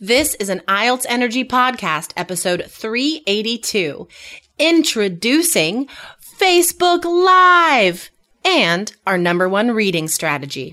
This is an IELTS Energy Podcast, episode 382, introducing Facebook Live and our number one reading strategy.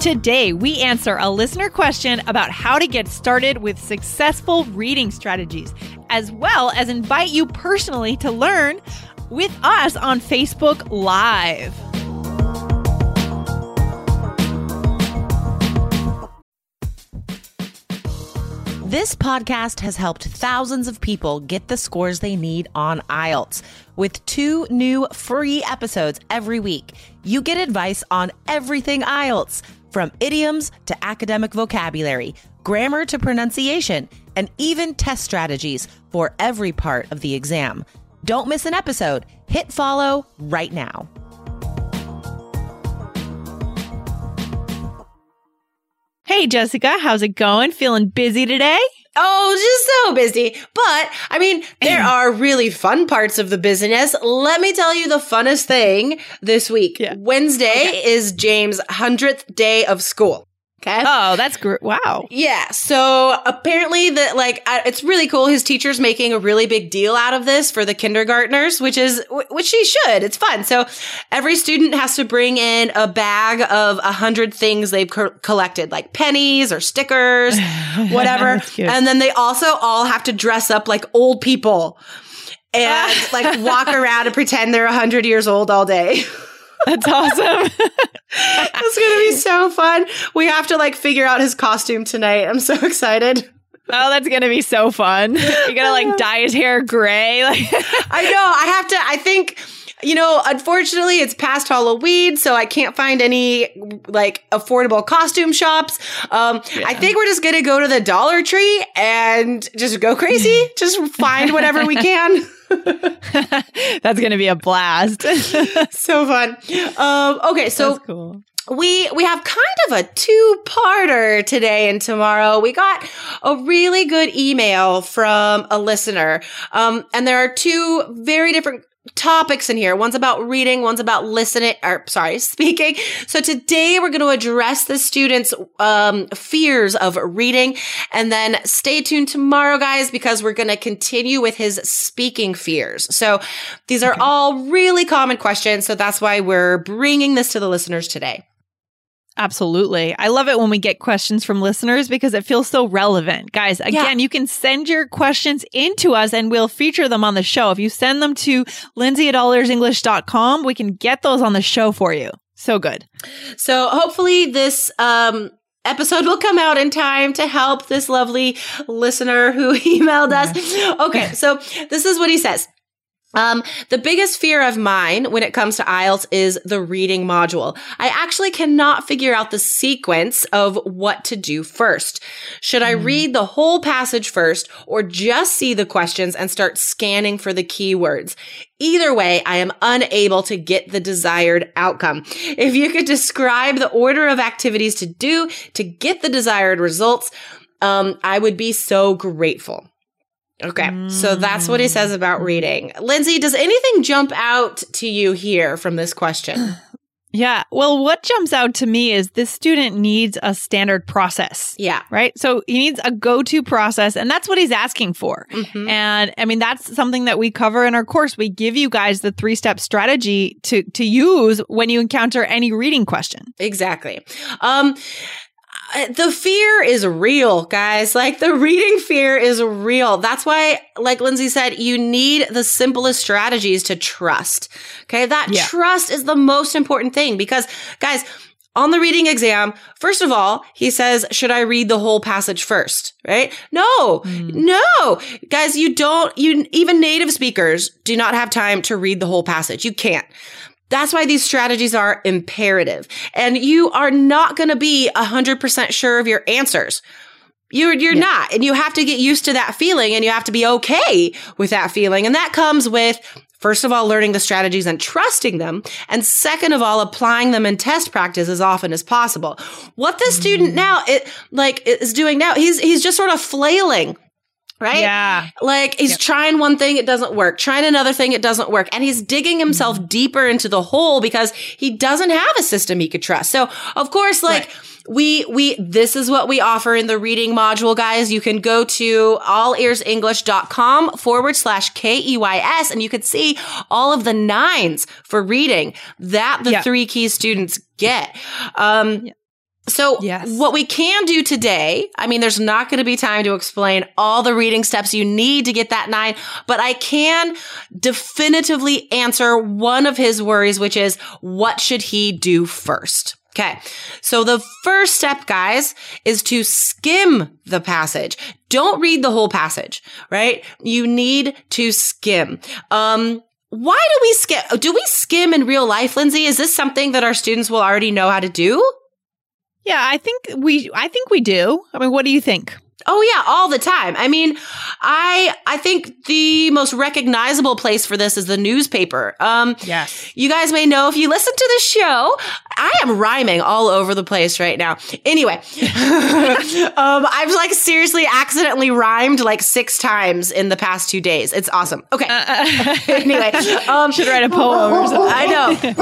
Today, we answer a listener question about how to get started with successful reading strategies, as well as invite you personally to learn with us on Facebook Live. This podcast has helped thousands of people get the scores they need on IELTS. With two new free episodes every week, you get advice on everything IELTS, from idioms to academic vocabulary, grammar to pronunciation, and even test strategies for every part of the exam. Don't miss an episode. Hit follow right now. Hey, Jessica, how's it going? Feeling busy today? Oh, just so busy. But I mean, there are really fun parts of the business. Let me tell you the funnest thing this week. Yeah. Wednesday Okay. is James' 100th day of school. Okay. Oh, that's great. Wow. Yeah. So apparently that like I- it's really cool. His teacher's making a really big deal out of this for the kindergartners, which is wh- which she should. It's fun. So every student has to bring in a bag of a hundred things they've co- collected, like pennies or stickers, whatever. And then they also all have to dress up like old people and like walk around and pretend they're a hundred years old all day. That's awesome. it's gonna be so fun. We have to like figure out his costume tonight. I'm so excited. oh, that's going to be so fun. You're going to like dye his hair gray. Like, I know. I have to. I think. You know, unfortunately, it's past Halloween, so I can't find any like affordable costume shops. Um, I think we're just gonna go to the Dollar Tree and just go crazy. just find whatever we can. that's going to be a blast. so fun. Um, okay, so cool. we we have kind of a two-parter today and tomorrow. We got a really good email from a listener. Um, and there are two very different topics in here. One's about reading, one's about listening, or sorry, speaking. So today we're going to address the students' um, fears of reading. And then stay tuned tomorrow, guys, because we're going to continue with his speaking fears. So these are all really common questions. So that's why we're bringing this to the listeners today. Absolutely. I love it when we get questions from listeners because it feels so relevant. Guys, again, you can send your questions into us and we'll feature them on the show. If you send them to lindsay at allearsenglish.com, we can get those on the show for you. So good. So hopefully this um episode will come out in time to help this lovely listener who emailed us. Okay, so this is what he says. Um, the biggest fear of mine when it comes to IELTS is the reading module. I actually cannot figure out the sequence of what to do first. Should I read the whole passage first or just see the questions and start scanning for the keywords? Either way, I am unable to get the desired outcome. If you could describe the order of activities to do to get the desired results, um, I would be so grateful. Okay, so that's what he says about reading. Lindsay, does anything jump out to you here from this question? Yeah. Well, what jumps out to me is this student needs a standard process. Yeah. Right. So he needs a go to process, and that's what he's asking for. Mhm. And I mean, that's something that we cover in our course. We give you guys the three step strategy to, to use when you encounter any reading question. Exactly. Um, the fear is real, guys. Like the reading fear is real. That's why, like Lindsay said, you need the simplest strategies to trust. Okay. That Yeah. trust is the most important thing because guys, on the reading exam, first of all, he says, should I read the whole passage first? Right? No, mm. no, guys, you don't, you, even native speakers do not have time to read the whole passage. You can't. That's why these strategies are imperative. And you are not going to be 100% sure of your answers. You're you're yeah. not, and you have to get used to that feeling, and you have to be okay with that feeling, and that comes with First of all, learning the strategies and trusting them. And second of all, applying them in test practice as often as possible. What the student mm. now, it, like, is doing now, he's, he's just sort of flailing right? Yeah. Like he's yep. trying one thing, it doesn't work. Trying another thing, it doesn't work. And he's digging himself mm-hmm. deeper into the hole because he doesn't have a system he could trust. So, of course, like, right we we this is what we offer in the reading module guys you can go to allearsenglish.com forward slash k-e-y-s and you could see all of the nines for reading that the three key students get um So yes. what we can do today, I mean, there's not going to be time to explain all the reading steps you need to get that nine, but I can definitively answer one of his worries, which is what should he do first? Okay. So the first step, guys, is to skim the passage. Don't read the whole passage, right? You need to skim. Um, why do we skim? Do we skim in real life, Lindsay? Is this something that our students will already know how to do? Yeah, I think we I think we do. I mean, what do you think? Oh yeah, all the time. I mean, I I think the most recognizable place for this is the newspaper. Um yes. You guys may know if you listen to the show, I am rhyming all over the place right now. Anyway, um I've like seriously accidentally rhymed like 6 times in the past 2 days. It's awesome. Okay. Uh, uh anyway, um should write a poem or something. I know.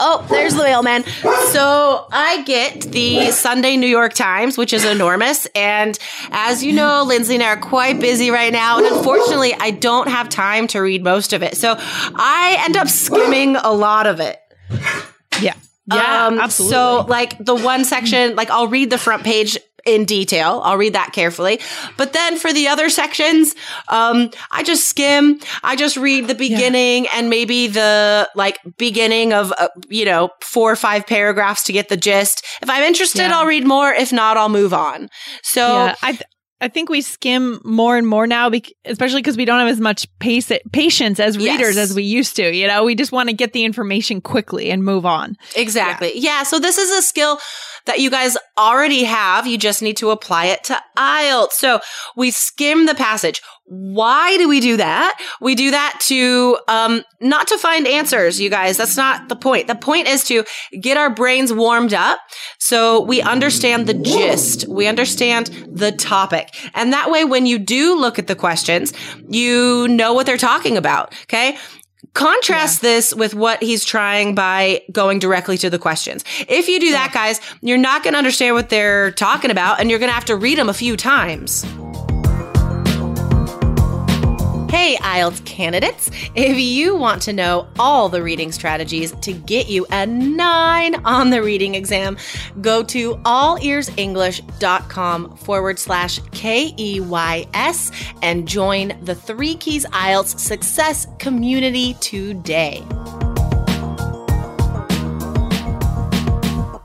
Oh, there's the mailman. So, I get the Sunday New York Times, which is enormous and as you know, Lindsay and I are quite busy right now. And unfortunately, I don't have time to read most of it. So I end up skimming a lot of it. Yeah. Yeah, um, absolutely. So, like the one section, like I'll read the front page in detail. I'll read that carefully. But then for the other sections, um, I just skim. I just read the beginning yeah. and maybe the like beginning of, uh, you know, four or five paragraphs to get the gist. If I'm interested, yeah. I'll read more. If not, I'll move on. So yeah, I, I think we skim more and more now, especially because we don't have as much pace- patience as readers yes. as we used to. You know, we just want to get the information quickly and move on. Exactly. Yeah. yeah. So this is a skill that you guys already have. You just need to apply it to IELTS. So we skim the passage. Why do we do that? We do that to, um, not to find answers, you guys. That's not the point. The point is to get our brains warmed up so we understand the gist. We understand the topic. And that way, when you do look at the questions, you know what they're talking about. Okay. Contrast yeah. this with what he's trying by going directly to the questions. If you do that, guys, you're not going to understand what they're talking about and you're going to have to read them a few times. Hey, IELTS candidates. If you want to know all the reading strategies to get you a nine on the reading exam, go to allearsenglish.com forward slash K E Y S and join the Three Keys IELTS Success community today.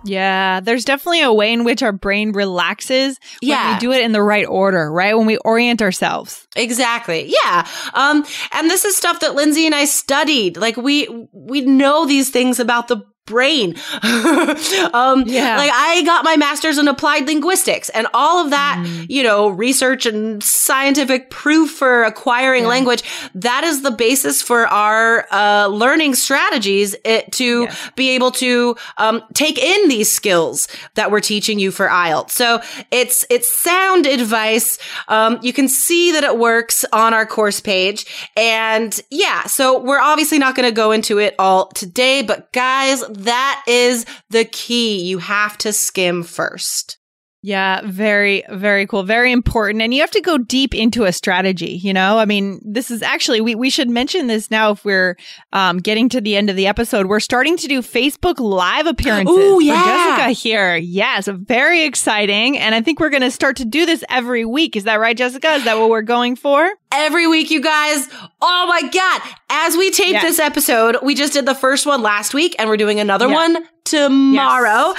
Yeah, there's definitely a way in which our brain relaxes when yeah. we do it in the right order, right? When we orient ourselves. Exactly. Yeah. Um, and this is stuff that Lindsay and I studied. Like we, we know these things about the brain. um, yeah. Like I got my master's in applied linguistics and all of that, mm. you know, research and scientific proof for acquiring yeah. language. That is the basis for our uh, learning strategies it, eh, to be able to um, take in these skills that we're teaching you for IELTS. So it's it's sound advice. Um, you can see that it works on our course page, and yeah. So we're obviously not going to go into it all today, but guys that is the key. You have to skim first. Yeah, very, very cool. Very important. And you have to go deep into a strategy, you know? I mean, this is actually, we, we should mention this now if we're um, getting to the end of the episode. We're starting to do Facebook Live appearances Ooh, yeah. Jessica here. Yes, very exciting. And I think we're going to start to do this every week. Is that right, Jessica? Is that what we're going for? Every week, you guys. Oh my God. As we tape Yes. this episode, we just did the first one last week and we're doing another Yeah. one tomorrow.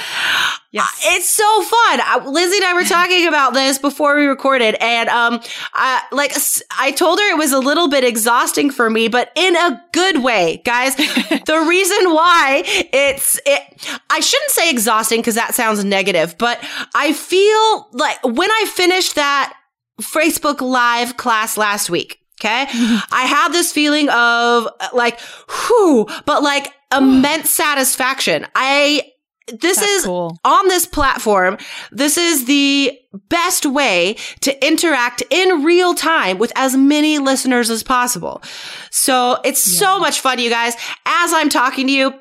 Yes. Uh, It's so fun. Uh, Lizzie and I were talking about this before we recorded, and um, I, like s- I told her it was a little bit exhausting for me, but in a good way, guys. the reason why it's it, I shouldn't say exhausting because that sounds negative, but I feel like when I finished that Facebook Live class last week. Okay. I had this feeling of uh, like, whew, but like immense satisfaction. I, this That's is cool. on this platform. This is the best way to interact in real time with as many listeners as possible. So it's so much fun, you guys. As I'm talking to you,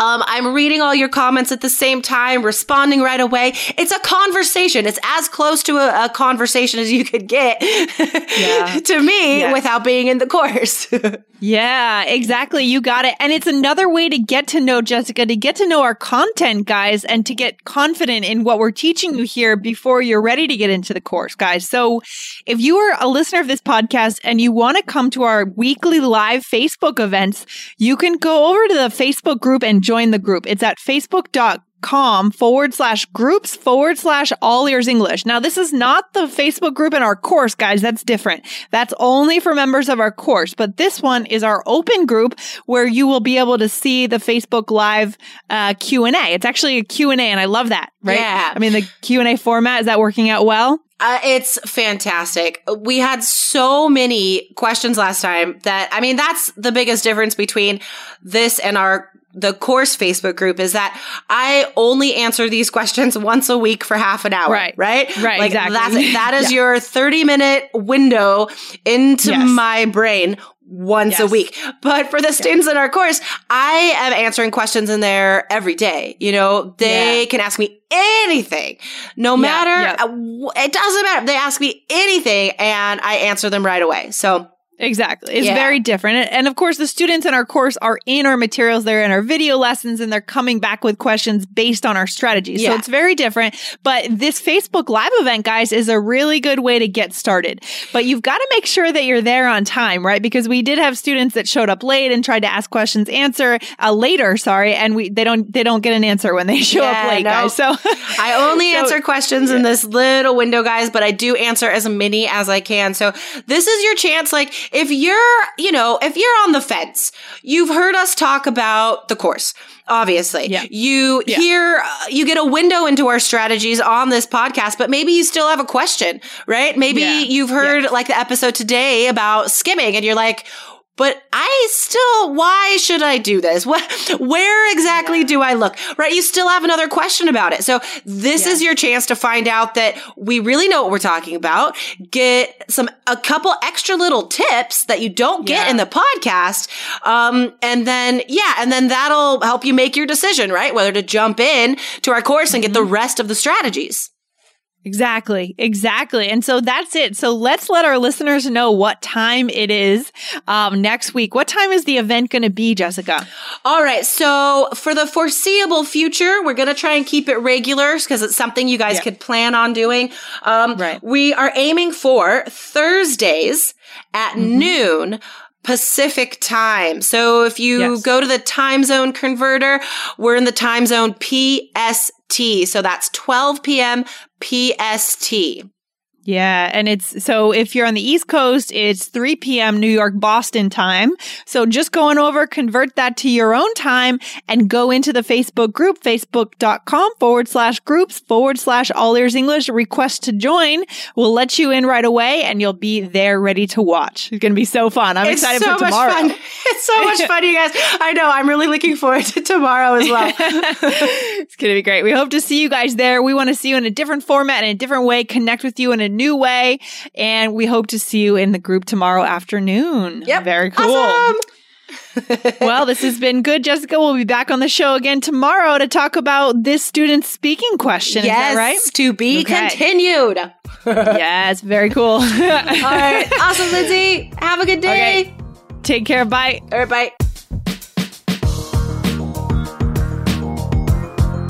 um, I'm reading all your comments at the same time, responding right away. It's a conversation. It's as close to a, a conversation as you could get Yeah. to me Yes. without being in the course. Yeah, exactly. You got it. And it's another way to get to know Jessica, to get to know our content, guys, and to get confident in what we're teaching you here before you're ready to get into the course, guys. So if you are a listener of this podcast and you want to come to our weekly live Facebook events, you can go over to the Facebook group and join the group. It's at facebook.com com forward slash groups forward slash all ears English. Now, this is not the Facebook group in our course, guys. That's different. That's only for members of our course. But this one is our open group where you will be able to see the Facebook live uh, Q&A. It's actually a Q&A and I love that, right? Yeah. I mean, the Q&A format, is that working out well? Uh, it's fantastic. We had so many questions last time that, I mean, that's the biggest difference between this and our the course Facebook group is that I only answer these questions once a week for half an hour. Right. Right. Right, Like exactly. that's that is Yeah. your 30 minute window into Yes. my brain once a week. But for the students in our course, I am answering questions in there every day. You know, they Yeah. can ask me anything, no matter, yeah. uh, it doesn't matter. They ask me anything and I answer them right away. So Exactly. It's Yeah. very different. And of course, the students in our course are in our materials. They're in our video lessons and they're coming back with questions based on our strategy. So it's very different. But this Facebook live event, guys, is a really good way to get started. But you've got to make sure that you're there on time, right? Because we did have students that showed up late and tried to ask questions, answer uh, later, sorry. And we, they don't, they don't get an answer when they show Yeah, up late, no. guys. So I only So- answer questions in this little window, guys, but I do answer as many as I can. So this is your chance. Like, if you're, you know, if you're on the fence, you've heard us talk about the course. Obviously, Yeah. you Yeah. hear, uh, you get a window into our strategies on this podcast, but maybe you still have a question, right? Maybe Yeah. you've heard like the episode today about skimming and you're like, but I still, why should I do this? What, where exactly do I look? Right? You still have another question about it. So this Yeah. is your chance to find out that we really know what we're talking about. Get some, a couple extra little tips that you don't get Yeah. in the podcast. Um, and then, yeah, and then that'll help you make your decision, right? Whether to jump in to our course and get the rest of the strategies. Exactly, exactly. And so that's it. So let's let our listeners know what time it is um, next week. What time is the event going to be, Jessica? All right. So for the foreseeable future, we're going to try and keep it regular because it's something you guys Yeah. could plan on doing. Um, Right. We are aiming for Thursdays at Mm-hmm. noon. Pacific time. So if you Yes. go to the time zone converter, we're in the time zone PST. So that's 12 p.m. PST. Yeah. And it's so if you're on the East Coast, it's 3 p.m. New York, Boston time. So just going over, convert that to your own time and go into the Facebook group, facebook.com forward slash groups forward slash all ears English. Request to join. We'll let you in right away and you'll be there ready to watch. It's going to be so fun. I'm It's excited so for tomorrow. much fun. It's so much fun, you guys. I know. I'm really looking forward to tomorrow as well. it's going to be great. We hope to see you guys there. We want to see you in a different format, in a different way, connect with you in a new way. And we hope to see you in the group tomorrow afternoon. Yep. Very cool. Awesome. well, this has been good, Jessica. We'll be back on the show again tomorrow to talk about this student speaking question. yes, Is that right? to be Okay. continued. yes. Very cool. All right. Awesome, Lindsay. Have a good day. Take care. Bye. All right. Bye.